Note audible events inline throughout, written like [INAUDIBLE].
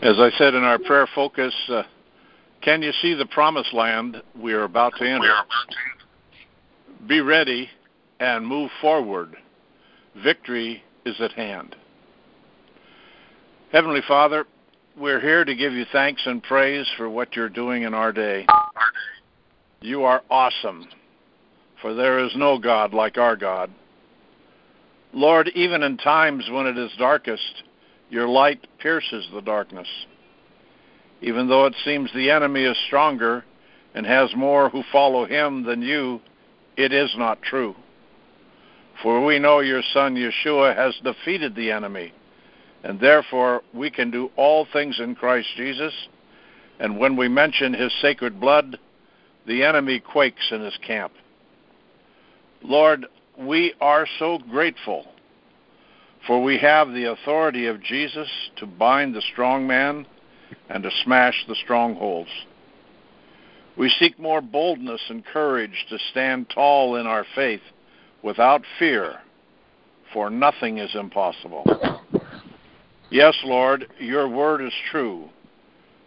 As I said in our prayer focus, uh, can you see the promised land we are about to enter? Be ready and move forward. Victory is at hand. Heavenly Father, we're here to give you thanks and praise for what you're doing in our day. You are awesome, for there is no God like our God. Lord, even in times when it is darkest, your light pierces the darkness. Even though it seems the enemy is stronger and has more who follow him than you, it is not true. For we know your Son Yeshua has defeated the enemy and therefore we can do all things in Christ Jesus. And when we mention his sacred blood, the enemy quakes in his camp. Lord, we are so grateful, for we have the authority of Jesus to bind the strong man and to smash the strongholds. We seek more boldness and courage to stand tall in our faith without fear, for nothing is impossible. Yes, Lord, your word is true.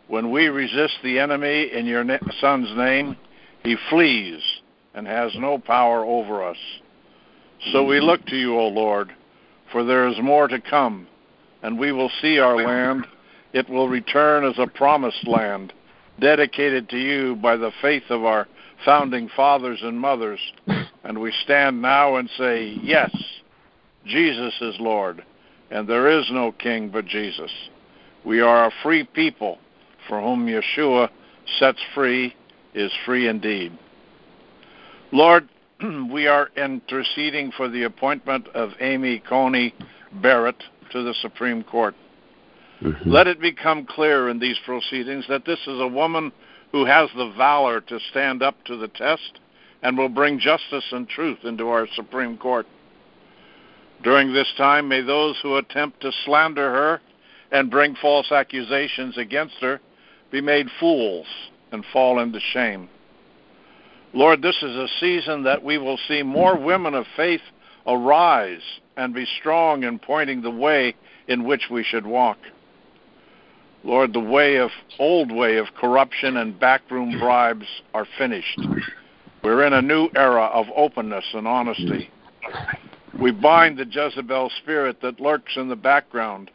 When we resist the enemy in your Son's name, he flees and has no power over us. So we look to you, O Lord, for there is more to come, and we will see our land. It will return as a promised land, dedicated to you by the faith of our founding fathers and mothers. And we stand now and say, Yes, Jesus is Lord and there is no king but Jesus. We are a free people for whom Yeshua sets free is free indeed. Lord, [CLEARS THROAT] we are interceding for the appointment of Amy Coney Barrett to the Supreme Court. Mm-hmm. Let it become clear in these proceedings that this is a woman who has the valor to stand up to the test and will bring justice and truth into our Supreme Court. During this time, may those who attempt to slander her and bring false accusations against her be made fools and fall into shame. Lord, this is a season that we will see more women of faith arise and be strong in pointing the way in which we should walk. Lord, the way of old way of corruption and backroom bribes are finished. We're in a new era of openness and honesty. We bind the Jezebel spirit that lurks in the background,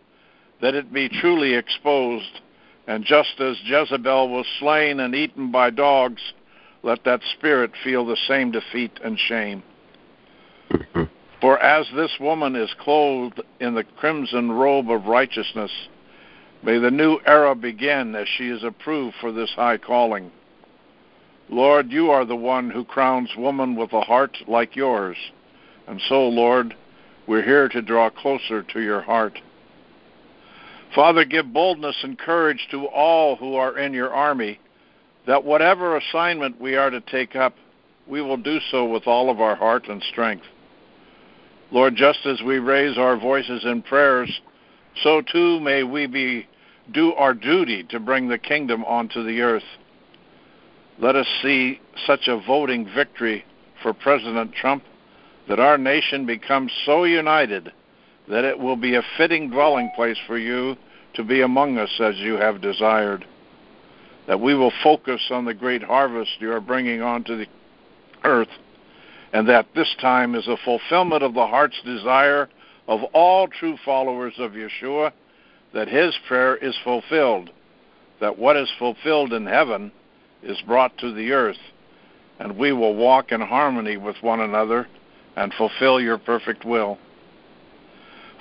that it be truly exposed. And just as Jezebel was slain and eaten by dogs, let that spirit feel the same defeat and shame. [LAUGHS] For as this woman is clothed in the crimson robe of righteousness, may the new era begin as she is approved for this high calling. Lord, you are the one who crowns woman with a heart like yours and so, Lord, we're here to draw closer to your heart. Father, give boldness and courage to all who are in your army, that whatever assignment we are to take up, we will do so with all of our heart and strength. Lord, just as we raise our voices in prayers, so too may we be do our duty to bring the kingdom onto the earth. Let us see such a voting victory for President Trump that our nation becomes so united that it will be a fitting dwelling place for you to be among us as you have desired. That we will focus on the great harvest you are bringing onto the earth, and that this time is a fulfillment of the heart's desire of all true followers of Yeshua, that his prayer is fulfilled, that what is fulfilled in heaven is brought to the earth, and we will walk in harmony with one another and fulfill your perfect will.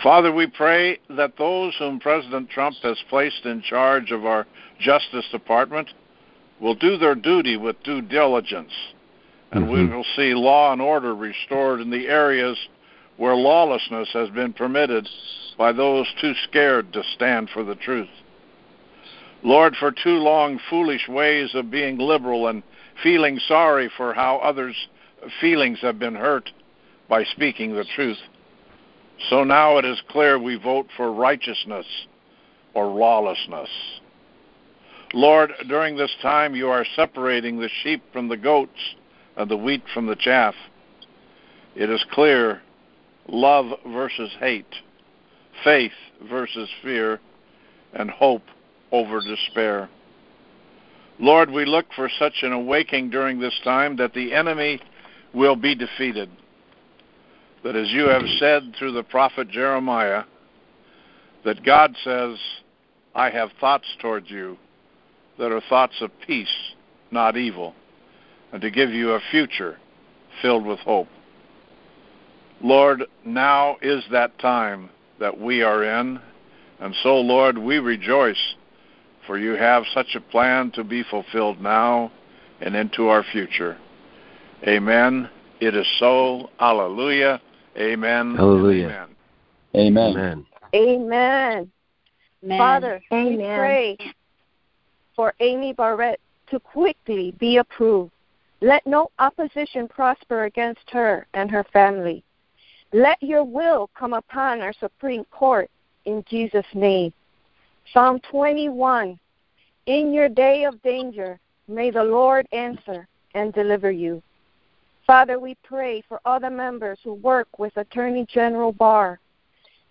Father, we pray that those whom President Trump has placed in charge of our Justice Department will do their duty with due diligence, and mm-hmm. we will see law and order restored in the areas where lawlessness has been permitted by those too scared to stand for the truth. Lord, for too long, foolish ways of being liberal and feeling sorry for how others' feelings have been hurt by speaking the truth. So now it is clear we vote for righteousness or lawlessness. Lord, during this time you are separating the sheep from the goats and the wheat from the chaff. It is clear love versus hate, faith versus fear, and hope over despair. Lord, we look for such an awakening during this time that the enemy will be defeated. That as you have said through the prophet Jeremiah, that God says, I have thoughts towards you that are thoughts of peace, not evil, and to give you a future filled with hope. Lord, now is that time that we are in, and so, Lord, we rejoice, for you have such a plan to be fulfilled now and into our future. Amen. It is so. Hallelujah. Amen. Hallelujah. Amen. Amen. Amen. Amen. Father, we pray for Amy Barrett to quickly be approved. Let no opposition prosper against her and her family. Let your will come upon our Supreme Court in Jesus' name. Psalm 21 In your day of danger, may the Lord answer and deliver you. Father, we pray for all the members who work with Attorney General Barr.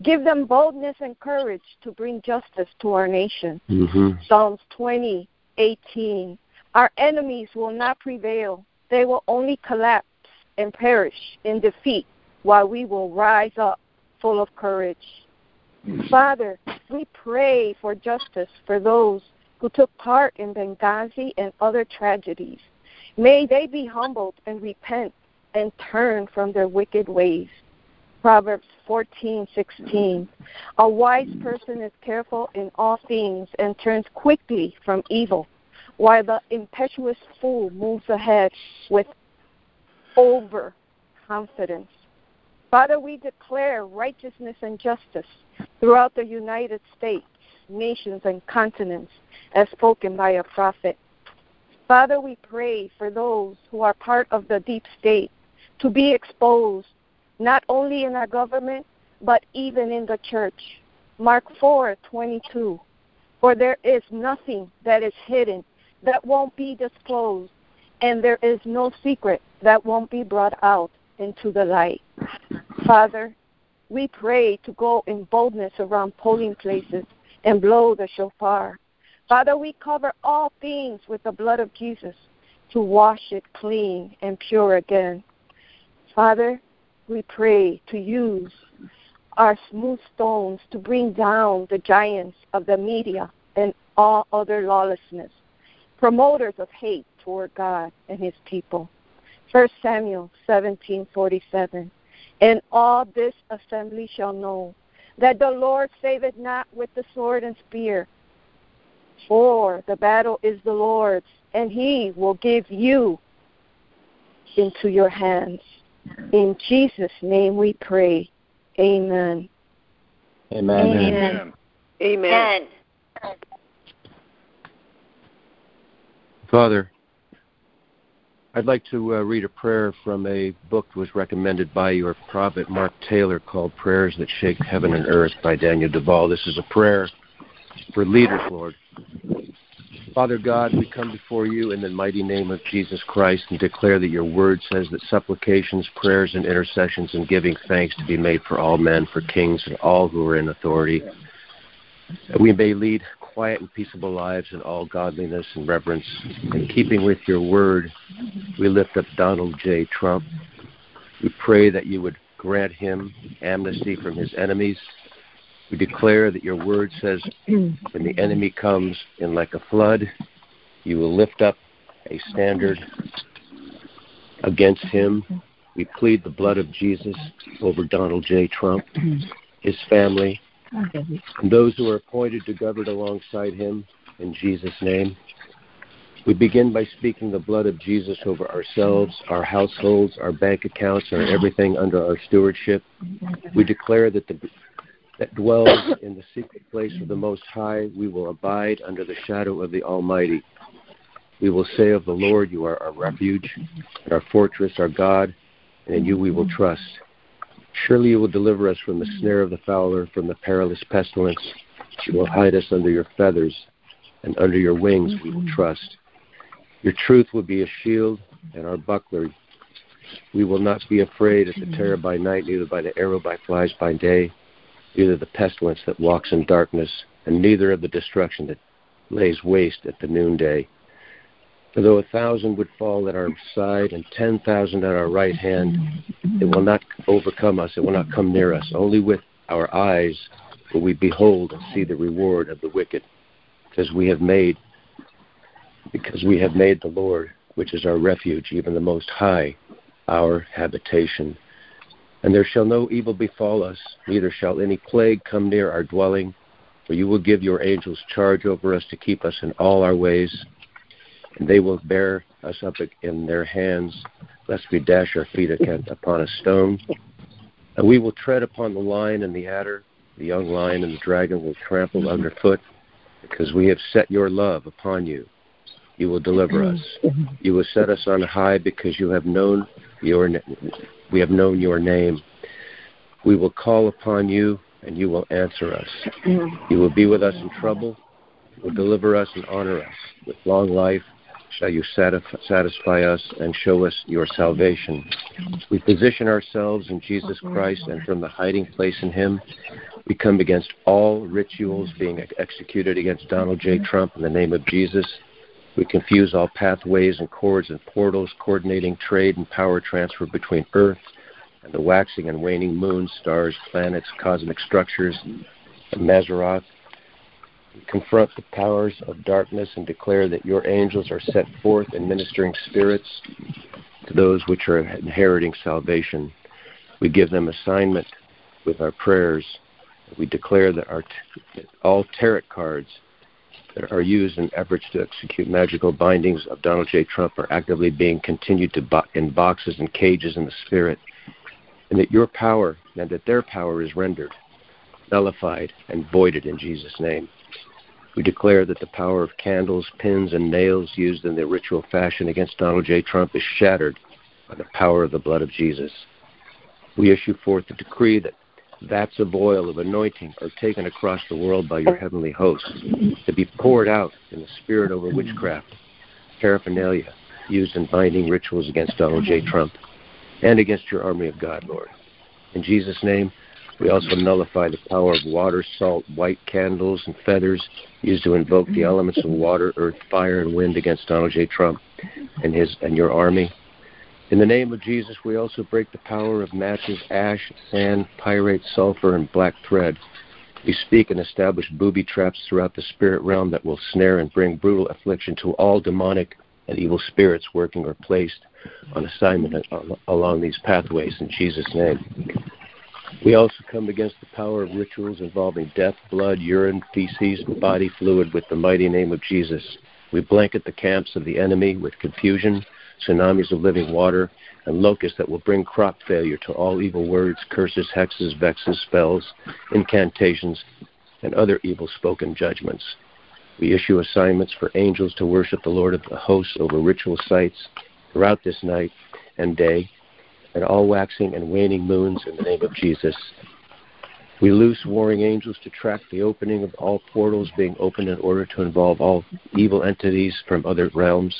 Give them boldness and courage to bring justice to our nation. hmm Psalms 20, 18. Our enemies will not prevail. They will only collapse and perish in defeat while we will rise up full of courage. Father, we pray for justice for those who took part in Benghazi and other tragedies. May they be humbled and repent and turn from their wicked ways. Proverbs 14:16 A wise person is careful in all things and turns quickly from evil, while the impetuous fool moves ahead with overconfidence. Father, we declare righteousness and justice throughout the United States, nations, and continents as spoken by a prophet. Father, we pray for those who are part of the deep state to be exposed, not only in our government, but even in the church. Mark 4:22. For there is nothing that is hidden that won't be disclosed, and there is no secret that won't be brought out into the light. Father, we pray to go in boldness around polling places and blow the shofar. Father, we cover all things with the blood of Jesus to wash it clean and pure again. Father, we pray to use our smooth stones to bring down the giants of the media and all other lawlessness, promoters of hate toward God and his people. 1 Samuel 17:47 And all this assembly shall know that the Lord saveth not with the sword and spear, for the battle is the Lord's, and he will give you into your hands. In Jesus' name we pray. Amen. Amen. Amen. Amen. Amen. Father, I'd like to uh, read a prayer from a book that was recommended by your prophet Mark Taylor called Prayers That Shake Heaven and Earth by Daniel Duval. This is a prayer for leaders, Lord. Father God, we come before you in the mighty name of Jesus Christ and declare that your word says that supplications, prayers, and intercessions and giving thanks to be made for all men, for kings, and all who are in authority. That we may lead quiet and peaceable lives in all godliness and reverence. In keeping with your word, we lift up Donald J. Trump. We pray that you would grant him amnesty from his enemies. We declare that your word says, when the enemy comes in like a flood, you will lift up a standard against him. We plead the blood of Jesus over Donald J. Trump, his family, and those who are appointed to govern alongside him in Jesus' name. We begin by speaking the blood of Jesus over ourselves, our households, our bank accounts, and everything under our stewardship. We declare that the that dwells in the secret place of the Most High, we will abide under the shadow of the Almighty. We will say of the Lord, You are our refuge, and our fortress, our God, and in you we will trust. Surely you will deliver us from the snare of the fowler, from the perilous pestilence. You will hide us under your feathers, and under your wings we will trust. Your truth will be a shield and our buckler. We will not be afraid at the terror by night, neither by the arrow by flies by day, neither the pestilence that walks in darkness, and neither of the destruction that lays waste at the noonday. For though a thousand would fall at our side and ten thousand at our right hand, it will not overcome us, it will not come near us. Only with our eyes will we behold and see the reward of the wicked, because we have made because we have made the Lord, which is our refuge, even the most high, our habitation. And there shall no evil befall us, neither shall any plague come near our dwelling. For you will give your angels charge over us to keep us in all our ways, and they will bear us up in their hands, lest we dash our feet upon a stone. And we will tread upon the lion and the adder, the young lion and the dragon will trample underfoot, because we have set your love upon you. You will deliver us. You will set us on high, because you have known your we have known your name. We will call upon you, and you will answer us. [CLEARS THROAT] You will be with us in trouble. You will deliver us and honor us. With long life shall you satisfy us and show us your salvation. We position ourselves in Jesus Christ, and from the hiding place in Him, we come against all rituals being executed against Donald J. Trump in the name of Jesus. We confuse all pathways and cords and portals coordinating trade and power transfer between Earth and the waxing and waning moons, stars, planets, cosmic structures, and Mazzaroth. We confront the powers of darkness and declare that your angels are set forth in ministering spirits to those which are inheriting salvation. We give them assignment with our prayers. We declare that our t- all tarot cards that are used in efforts to execute magical bindings of Donald J. Trump are actively being continued to bo- in boxes and cages in the spirit, and that your power and that their power is rendered, nullified, and voided in Jesus' name. We declare that the power of candles, pins, and nails used in the ritual fashion against Donald J. Trump is shattered by the power of the blood of Jesus. We issue forth a decree that vats of oil of anointing are taken across the world by your heavenly hosts to be poured out in the spirit over witchcraft, paraphernalia used in binding rituals against Donald J. Trump and against your army of God, Lord. In Jesus' name, we also nullify the power of water, salt, white candles, and feathers used to invoke the elements of water, earth, fire, and wind against Donald J. Trump and his and your army. In the name of Jesus, we also break the power of matches, ash, sand, pyrite, sulfur, and black thread. We speak and establish booby traps throughout the spirit realm that will snare and bring brutal affliction to all demonic and evil spirits working or placed on assignment along these pathways in Jesus' name. We also come against the power of rituals involving death, blood, urine, feces, and body fluid with the mighty name of Jesus. We blanket the camps of the enemy with confusion, tsunamis of living water, and locusts that will bring crop failure to all evil words, curses, hexes, vexes, spells, incantations, and other evil spoken judgments. We issue assignments for angels to worship the Lord of the hosts over ritual sites throughout this night and day, and all waxing and waning moons in the name of Jesus. We loose warring angels to track the opening of all portals being opened in order to involve all evil entities from other realms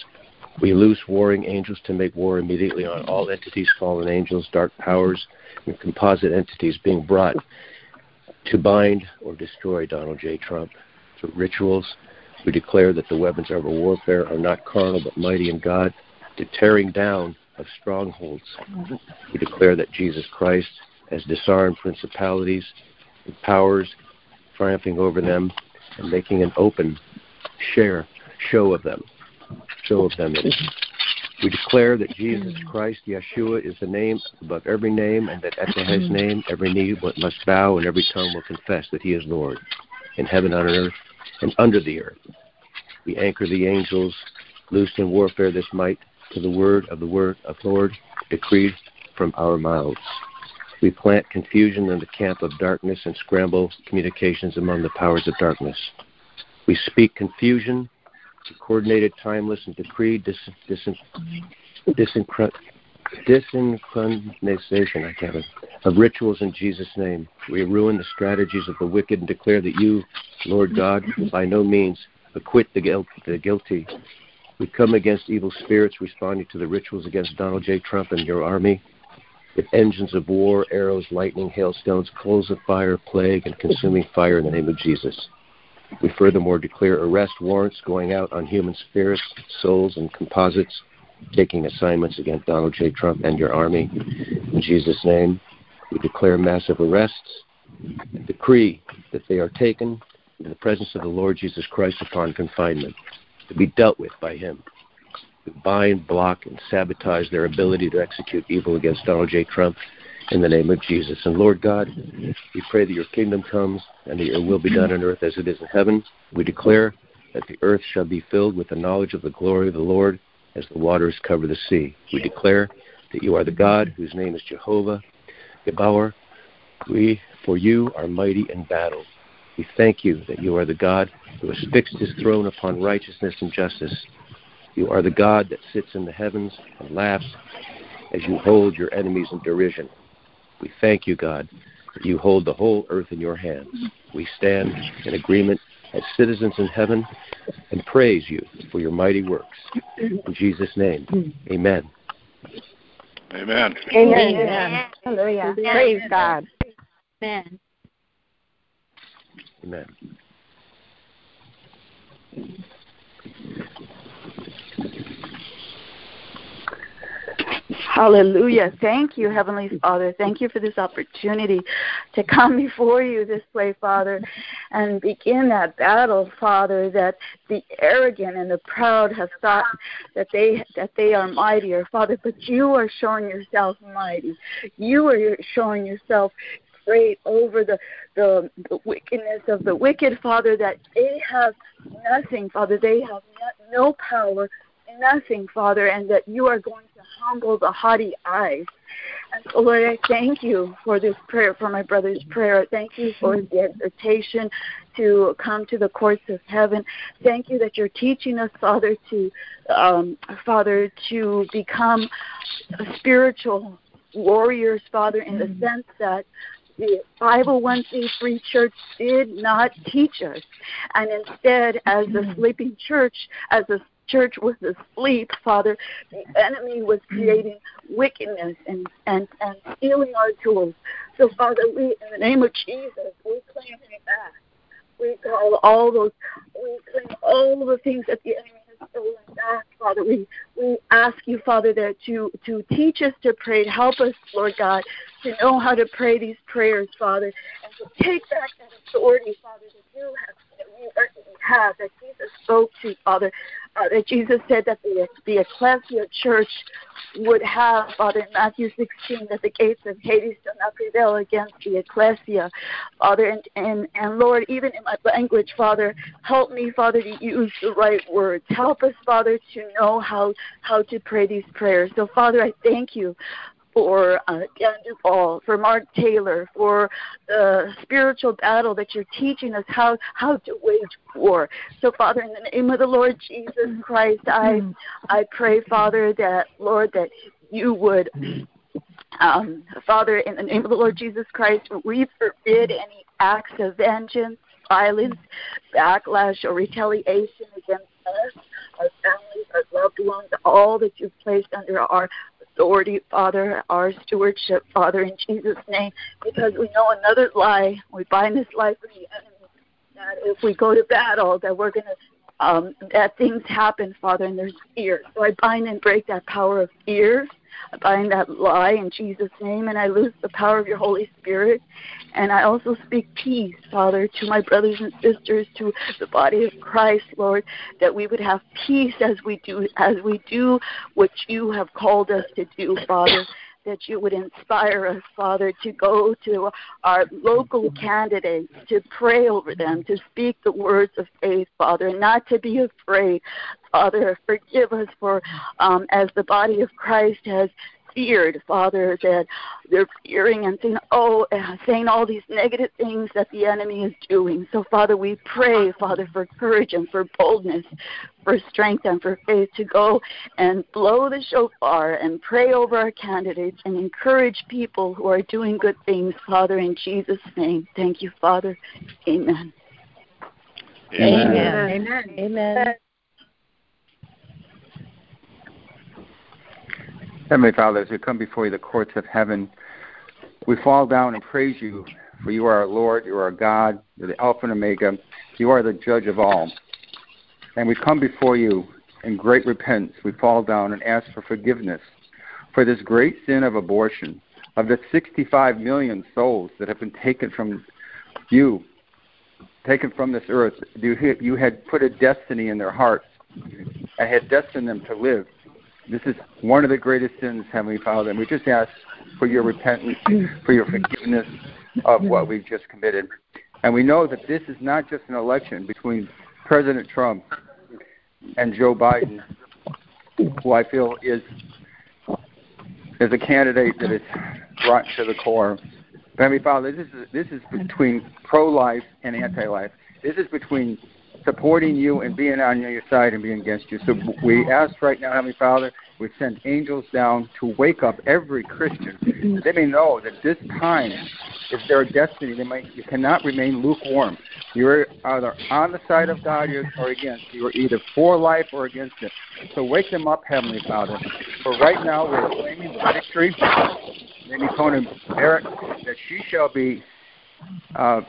we loose warring angels to make war immediately on all entities, fallen angels, dark powers, and composite entities being brought to bind or destroy Donald J. Trump. Through rituals, we declare that the weapons of our warfare are not carnal but mighty in God, to tearing down of strongholds. We declare that Jesus Christ has disarmed principalities and powers, triumphing over them and making an open share show of them show of them. We declare that Jesus Christ, Yeshua, is the name above every name, and that at his mm-hmm. name every knee must bow and every tongue will confess that he is Lord, in heaven, on earth, and under the earth. We anchor the angels, loosed in warfare this might, to the word of the word of Lord, decreed from our mouths. We plant confusion in the camp of darkness and scramble communications among the powers of darkness. We speak confusion coordinated, timeless, and decreed dis, dis, I can't of rituals in Jesus' name. We ruin the strategies of the wicked and declare that you, Lord God, by no means acquit the, the guilty. We come against evil spirits responding to the rituals against Donald J. Trump and your army with engines of war, arrows, lightning, hailstones, coals of fire, plague, and consuming fire in the name of Jesus. We furthermore declare arrest warrants going out on human spirits, souls, and composites, taking assignments against Donald J. Trump and your army. In Jesus' name, we declare massive arrests and decree that they are taken into the presence of the Lord Jesus Christ upon confinement to be dealt with by Him. We bind, block, and sabotage their ability to execute evil against Donald J. Trump in the name of Jesus. And Lord God, we pray that your kingdom comes and that your will be done on earth as it is in heaven. We declare that the earth shall be filled with the knowledge of the glory of the Lord as the waters cover the sea. We declare that you are the God whose name is Jehovah, Gibbor. We, for you, are mighty in battle. We thank you that you are the God who has fixed his throne upon righteousness and justice. You are the God that sits in the heavens and laughs as you hold your enemies in derision. We thank you, God, that you hold the whole earth in your hands. We stand in agreement as citizens in heaven and praise you for your mighty works. In Jesus' name, amen. Amen. Amen. Amen. Hallelujah. Praise God. Amen. Amen. Hallelujah. Thank you, Heavenly Father. Thank you for this opportunity to come before you this way, Father, and begin that battle, Father, that the arrogant and the proud have thought that they that they are mightier, Father, but you are showing yourself mighty. You are showing yourself great over the, the the wickedness of the wicked, Father, that they have nothing, Father. They have no, no power, nothing, Father, and that you are going to humble the haughty eyes. And so, Lord, I thank you for this prayer, for my brother's prayer. Thank you for the exhortation to come to the courts of heaven. Thank you that you're teaching us, Father, to um, Father, to become spiritual warriors, Father, in the sense that the Bible 1C3 church did not teach us. And instead, as a sleeping church, as a church was asleep, Father, the enemy was creating wickedness and, and, and stealing our tools. So, Father, we, in the name of Jesus, we claim it back. We call all those, we claim all the things that the enemy has stolen back, Father. We, we ask you, Father, that to, to teach us to pray. Help us, Lord God, to know how to pray these prayers, Father, and to take back that authority, Father, that you have, have, that Jesus spoke to, Father uh, that Jesus said that the, the ecclesia church would have, Father, in Matthew 16, that the gates of Hades shall not prevail against the ecclesia, Father. And, and, and Lord, even in my language, Father, help me, Father, to use the right words. Help us, Father, to know how, how to pray these prayers. So, Father, I thank you for uh, Dan Duval, for Mark Taylor, for the spiritual battle that you're teaching us how, how to wage war. So, Father, in the name of the Lord Jesus Christ, I I pray, Father, that Lord, that you would um, Father, in the name of the Lord Jesus Christ, we forbid any acts of vengeance, violence, backlash, or retaliation against us, our families, our loved ones, all that you've placed under our authority, Father, our stewardship, Father, in Jesus' name, because we know another lie. We bind this lie from the enemy that if we go to battle, that we're going to um, that things happen, Father, and there's fear. So I bind and break that power of fear. I bind that lie in Jesus' name, and I lose the power of your Holy Spirit. And I also speak peace, Father, to my brothers and sisters, to the body of Christ, Lord, that we would have peace as we do as we do what you have called us to do, Father that you would inspire us, Father, to go to our local candidates, to pray over them, to speak the words of faith, Father, and not to be afraid. Father, forgive us for, um, as the body of Christ has feared, Father, that they're fearing and saying, oh, uh, saying all these negative things that the enemy is doing. So, Father, we pray, Father, for courage and for boldness, for strength and for faith to go and blow the shofar and pray over our candidates and encourage people who are doing good things, Father, in Jesus' name. Thank you, Father. Amen. Amen. Amen. Amen. Amen. Heavenly Father, as we come before you, the courts of heaven, we fall down and praise you, for you are our Lord, you are our God, you're the Alpha and Omega, You are the judge of all. And we come before you in great repentance. We fall down and ask for forgiveness for this great sin of abortion, of the 65 million souls that have been taken from you, taken from this earth. You, you had put a destiny in their hearts and had destined them to live. This is one of the greatest sins, Heavenly Father, and we just ask for your repentance, for your forgiveness of what we've just committed. And we know that this is not just an election between President Trump and Joe Biden, who I feel is is a candidate that is brought to the core. Heavenly Father, this is this is between pro-life and anti-life. This is between supporting you and being on your side and being against you. So we ask right now, Heavenly Father, we send angels down to wake up every Christian. They may know that this time is their destiny. They might, you cannot remain lukewarm. You're either on the side of God or against. You're either for life or against it. So wake them up, Heavenly Father. For right now, we're claiming the victory. Amy Coney Barrett, that she shall be uh,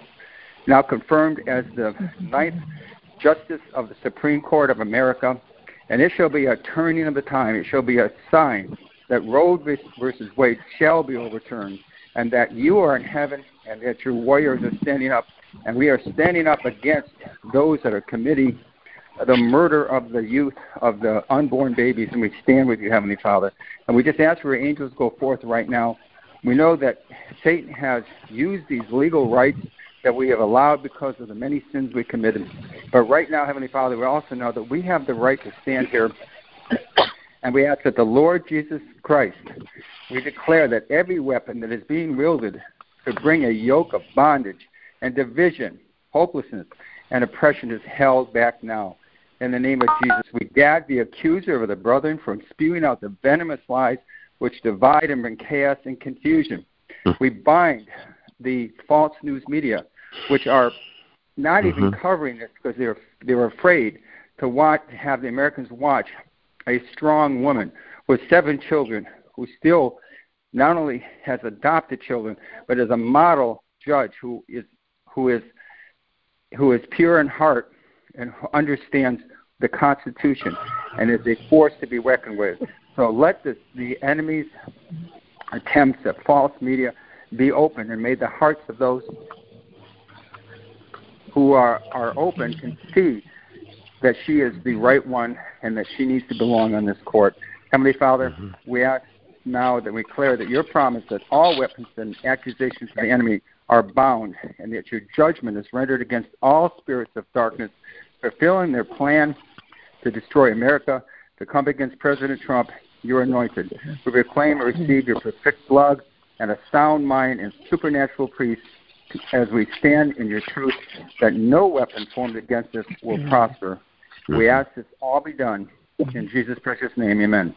now confirmed as the ninth Justice of the Supreme Court of America, and it shall be a turning of the time. It shall be a sign that Roe versus Wade shall be overturned, and that you are in heaven, and that your warriors are standing up, and we are standing up against those that are committing the murder of the youth, of the unborn babies, and we stand with you, Heavenly Father. And we just ask for angels to go forth right now. We know that Satan has used these legal rights that we have allowed because of the many sins we committed. But right now, Heavenly Father, we also know that we have the right to stand here and we ask that the Lord Jesus Christ, we declare that every weapon that is being wielded to bring a yoke of bondage and division, hopelessness, and oppression is held back now. In the name of Jesus, we gag the accuser of the brethren from spewing out the venomous lies which divide and bring chaos and confusion. Hmm. We bind the false news media which are not mm-hmm. even covering this because they're they're afraid to watch to have the Americans watch a strong woman with seven children who still not only has adopted children but is a model judge who is who is who is pure in heart and understands the Constitution and is a force to be reckoned with. So let the, the enemy's attempts at false media be open and may the hearts of those who are, are open can see that she is the right one and that she needs to belong on this court. Heavenly Father, mm-hmm. we ask now that we declare that your promise that all weapons and accusations of the enemy are bound and that your judgment is rendered against all spirits of darkness fulfilling their plan to destroy America, to come against President Trump, your anointed. We reclaim and receive your perfect blood and a sound mind and supernatural peace as we stand in your truth that no weapon formed against us will mm-hmm. prosper. We mm-hmm. ask this all be done in Jesus' precious name. Amen.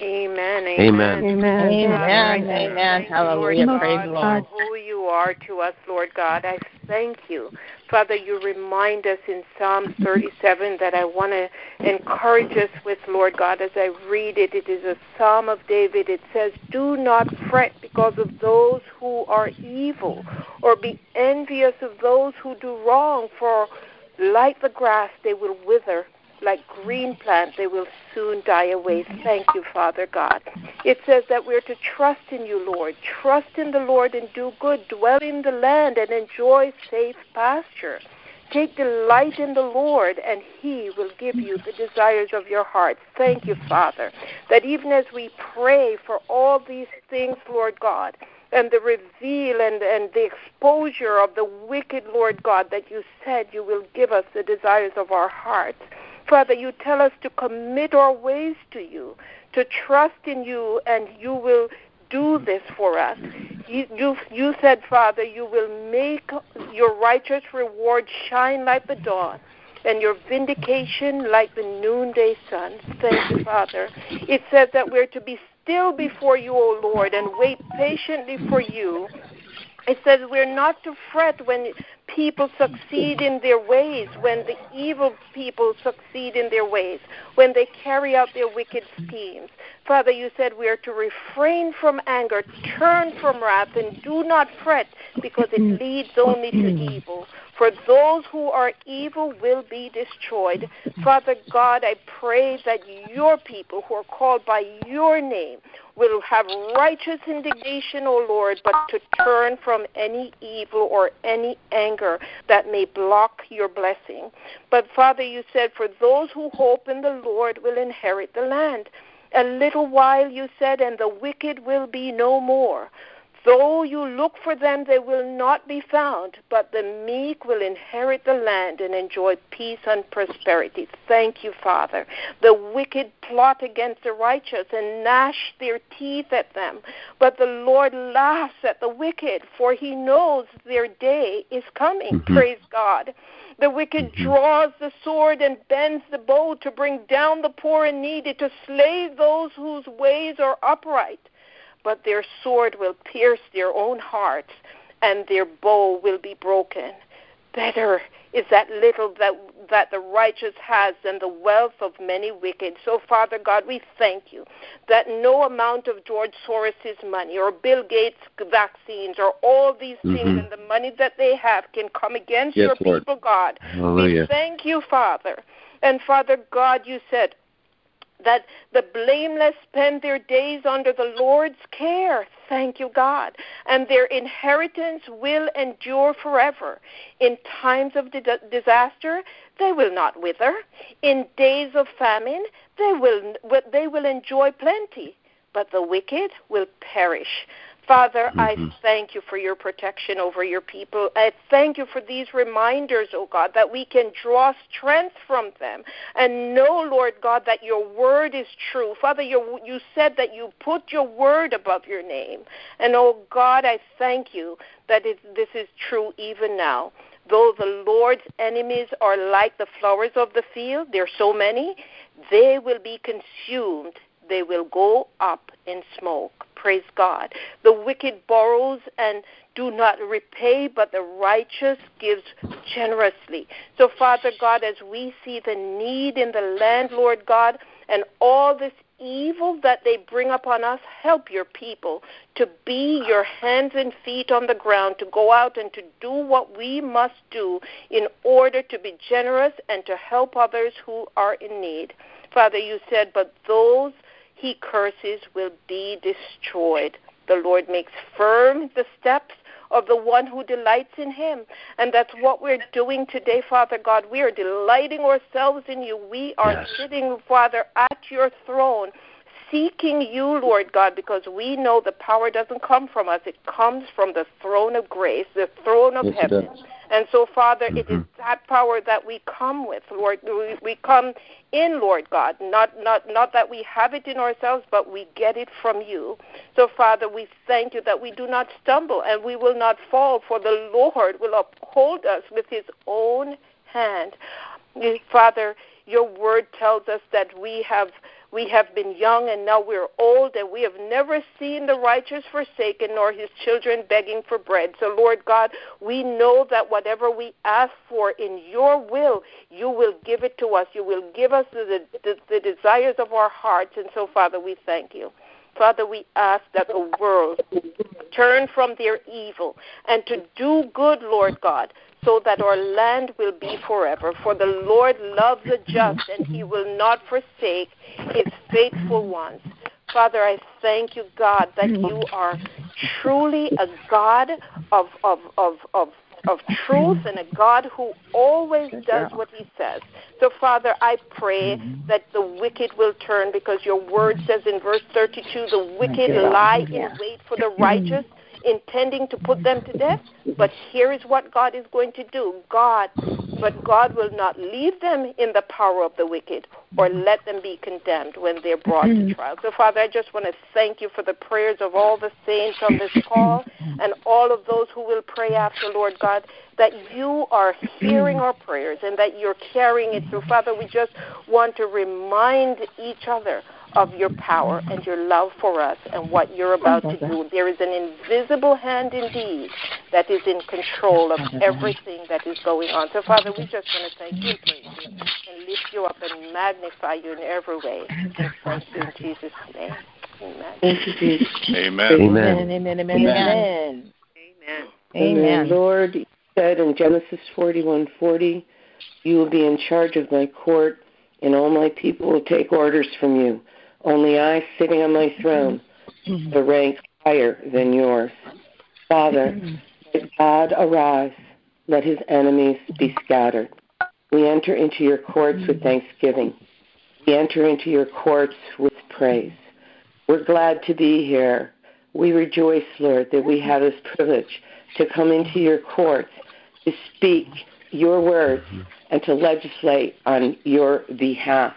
Amen. Amen. Amen. Amen. Amen. Hallelujah. Praise the Lord. Who you are to us, Lord God. I thank you. Father, you remind us in Psalm 37 that I want to encourage us with, Lord God, as I read it. It is a Psalm of David. It says, Do not fret because of those who are evil, or be envious of those who do wrong, for like the grass they will wither like green plants, they will soon die away. Thank you, Father God. It says that we're to trust in you, Lord. Trust in the Lord and do good. Dwell in the land and enjoy safe pasture. Take delight in the Lord, and He will give you the desires of your heart. Thank you, Father, that even as we pray for all these things, Lord God, and the reveal and, and the exposure of the wicked, Lord God, that you said you will give us the desires of our hearts. Father, you tell us to commit our ways to you, to trust in you, and you will do this for us. You, you, you said, Father, you will make your righteous reward shine like the dawn and your vindication like the noonday sun. Thank you, Father. It says that we're to be still before you, O Lord, and wait patiently for you. It says we're not to fret when people succeed in their ways, when the evil people succeed in their ways, when they carry out their wicked schemes. Father, you said we are to refrain from anger, turn from wrath, and do not fret because it leads only to mm-hmm. evil. For those who are evil will be destroyed. Father God, I pray that your people who are called by your name will have righteous indignation, O Lord, but to turn from any evil or any anger that may block your blessing. But Father, you said, for those who hope in the Lord will inherit the land. A little while, you said, and the wicked will be no more. Though you look for them, they will not be found, but the meek will inherit the land and enjoy peace and prosperity. Thank you, Father. The wicked plot against the righteous and gnash their teeth at them, but the Lord laughs at the wicked, for he knows their day is coming. Mm-hmm. Praise God. The wicked mm-hmm. draws the sword and bends the bow to bring down the poor and needy, to slay those whose ways are upright but their sword will pierce their own hearts, and their bow will be broken. Better is that little that that the righteous has than the wealth of many wicked. So, Father God, we thank you that no amount of George Soros's money or Bill Gates' vaccines or all these things mm-hmm. and the money that they have can come against yes, your Lord. people, God. Hallelujah. We thank you, Father. And Father God, you said that the blameless spend their days under the Lord's care. Thank you, God. And their inheritance will endure forever. In times of di- disaster, they will not wither. In days of famine, they will, they will enjoy plenty. But the wicked will perish. Father, mm-hmm. I thank you for your protection over your people. I thank you for these reminders, oh God, that we can draw strength from them and know, Lord God, that your word is true. Father, you, you said that you put your word above your name. And, oh God, I thank you that it, this is true even now. Though the Lord's enemies are like the flowers of the field, there are so many, they will be consumed. They will go up in smoke. Praise God. The wicked borrows and do not repay, but the righteous gives generously. So, Father God, as we see the need in the land, Lord God, and all this evil that they bring upon us, help your people to be your hands and feet on the ground, to go out and to do what we must do in order to be generous and to help others who are in need. Father, you said, but those he curses will be destroyed. The Lord makes firm the steps of the one who delights in him. And that's what we're doing today, Father God. We are delighting ourselves in you. We are yes. sitting, Father, at your throne, seeking you, Lord God, because we know the power doesn't come from us. It comes from the throne of grace, the throne of yes, heaven. And so, Father, mm-hmm. it is mm-hmm. that power that we come with, Lord. We, we come in, Lord God. Not, not, not that we have it in ourselves, but we get it from you. So, Father, we thank you that we do not stumble and we will not fall, for the Lord will uphold us with his own hand. Father, your word tells us that we have we have been young and now we're old, and we have never seen the righteous forsaken nor his children begging for bread. So, Lord God, we know that whatever we ask for in your will, you will give it to us. You will give us the, the, the desires of our hearts. And so, Father, we thank you. Father, we ask that the world turn from their evil and to do good, Lord God, so that our land will be forever. For the Lord loves the just, and he will not forsake his faithful ones. Father, I thank you, God, that you are truly a God of, of, of, of, of truth and a God who always does what he says. So, Father, I pray that the wicked will turn because your word says in verse 32 the wicked lie in wait for the righteous intending to put them to death. But here is what God is going to do. God, but God will not leave them in the power of the wicked or let them be condemned when they're brought to trial. So, Father, I just want to thank you for the prayers of all the saints on this call and all of those who will pray after, Lord God, that you are hearing our prayers and that you're carrying it through. Father, we just want to remind each other of your power and your love for us and what you're about to do. There is an invisible hand indeed that is in control of everything that is going on. So, Father, we just want to thank you, praise you, and lift you up and magnify you in every way. In Jesus' name. Amen. Amen. Amen. Amen. Amen. Amen. Lord said in Genesis 41:40, "You will be in charge of my court, and all my people will take orders from you. Only I, sitting on my throne, the rank higher than yours." Father, let God arise, let his enemies be scattered. We enter into your courts with thanksgiving. We enter into your courts with praise. We're glad to be here. We rejoice, Lord, that we have this privilege to come into your courts to speak your words and to legislate on your behalf.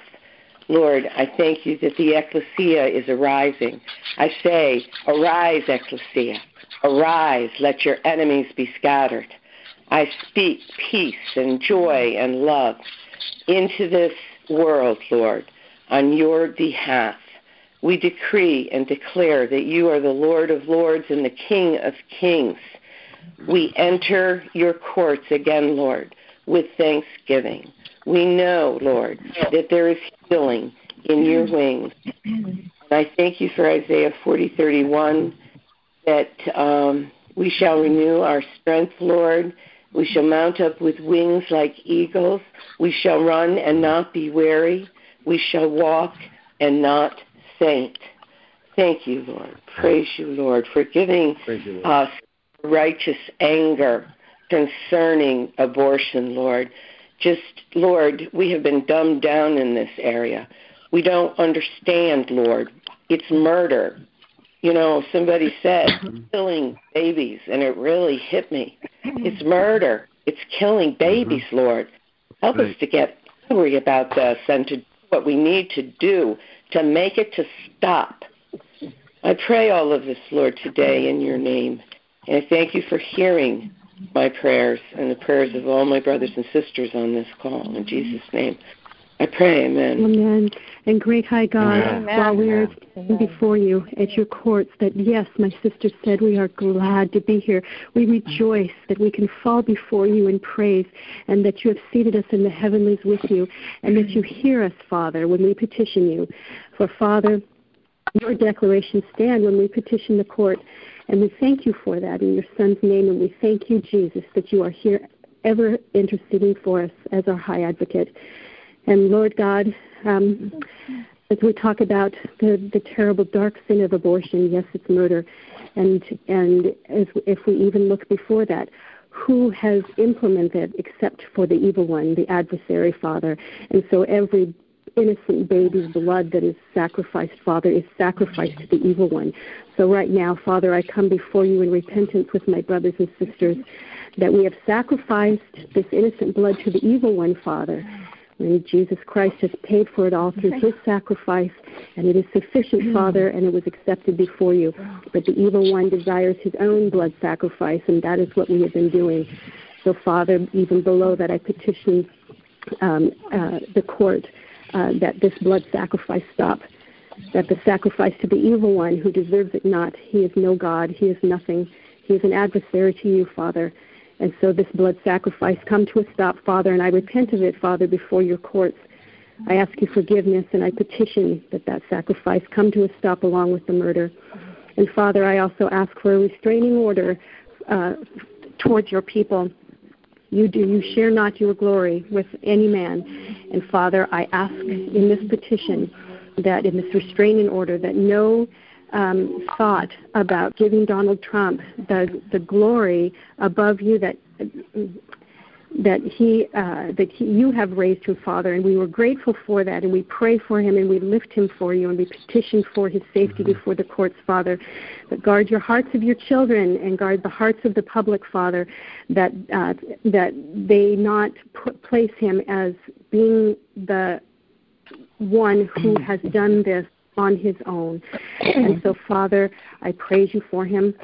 Lord, I thank you that the ecclesia is arising. I say, arise, ecclesia. Arise, let your enemies be scattered. I speak peace and joy and love into this world, Lord, on your behalf. We decree and declare that you are the Lord of lords and the King of kings. We enter your courts again, Lord, with thanksgiving. We know, Lord, that there is healing in your wings. And I thank you for Isaiah 40:31 that um, we shall renew our strength, Lord. We shall mount up with wings like eagles. We shall run and not be weary. We shall walk and not faint. Thank you, Lord. Praise you, Lord, for giving you, us righteous anger concerning abortion, Lord. Just, Lord, we have been dumbed down in this area. We don't understand, Lord. It's murder. You know, somebody said mm-hmm. killing babies, and it really hit me. It's murder. It's killing babies, mm-hmm. Lord. Help us to get angry about this and to do what we need to do to make it to stop. I pray all of this, Lord, today in your name. And I thank you for hearing my prayers and the prayers of all my brothers and sisters on this call. In Jesus' name, I pray, amen. Amen. And great high God, Amen. while we are before you at your courts, that yes, my sister said, we are glad to be here. We rejoice that we can fall before you in praise and that you have seated us in the heavenlies with you and that you hear us, Father, when we petition you. For, Father, your declarations stand when we petition the court. And we thank you for that in your Son's name. And we thank you, Jesus, that you are here ever interceding for us as our high advocate. And Lord God, um, as we talk about the, the terrible dark sin of abortion, yes, it's murder. And, and as, if we even look before that, who has implemented except for the evil one, the adversary, Father? And so every innocent baby's blood that is sacrificed, Father, is sacrificed to the evil one. So right now, Father, I come before you in repentance with my brothers and sisters that we have sacrificed this innocent blood to the evil one, Father. And Jesus Christ has paid for it all through his sacrifice, and it is sufficient, Father, and it was accepted before you. But the evil one desires his own blood sacrifice, and that is what we have been doing. So, Father, even below that, I petition um, uh, the court uh, that this blood sacrifice stop, that the sacrifice to the evil one who deserves it not, he is no God, he is nothing, he is an adversary to you, Father. And so this blood sacrifice come to a stop, Father, and I repent of it, Father, before your courts. I ask you forgiveness, and I petition that that sacrifice come to a stop along with the murder. And Father, I also ask for a restraining order uh, towards your people. You do you share not your glory with any man. And Father, I ask in this petition that in this restraining order that no um, thought about giving Donald Trump the the glory above you that that he uh, that he, you have raised him, Father, and we were grateful for that, and we pray for him, and we lift him for you, and we petition for his safety before the courts, Father. But guard your hearts of your children, and guard the hearts of the public, Father, that uh, that they not put, place him as being the one who has done this on his own. And so, Father, I praise you for him.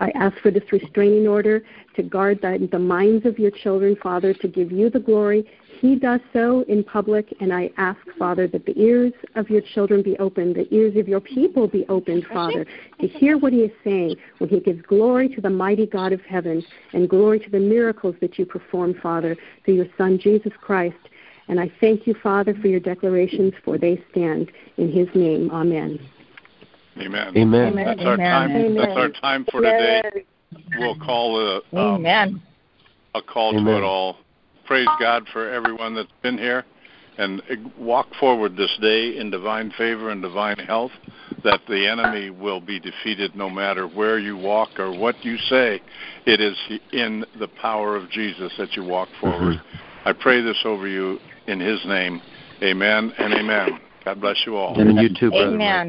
I ask for this restraining order to guard the, the minds of your children, Father, to give you the glory. He does so in public, and I ask, Father, that the ears of your children be opened, the ears of your people be opened, Father, to hear what he is saying when he gives glory to the mighty God of heaven and glory to the miracles that you perform, Father, through your Son, Jesus Christ. And I thank you, Father, for your declarations, for they stand in his name. Amen. Amen. Amen. That's our time. Amen. That's our time for today. We'll call the um, Amen. a call Amen. to it all. Praise God for everyone that's been here and walk forward this day in divine favor and divine health that the enemy will be defeated no matter where you walk or what you say. It is in the power of Jesus that you walk forward. Mm-hmm. I pray this over you in his name. Amen and amen. God bless you all. And you too, brother. Amen. Mike.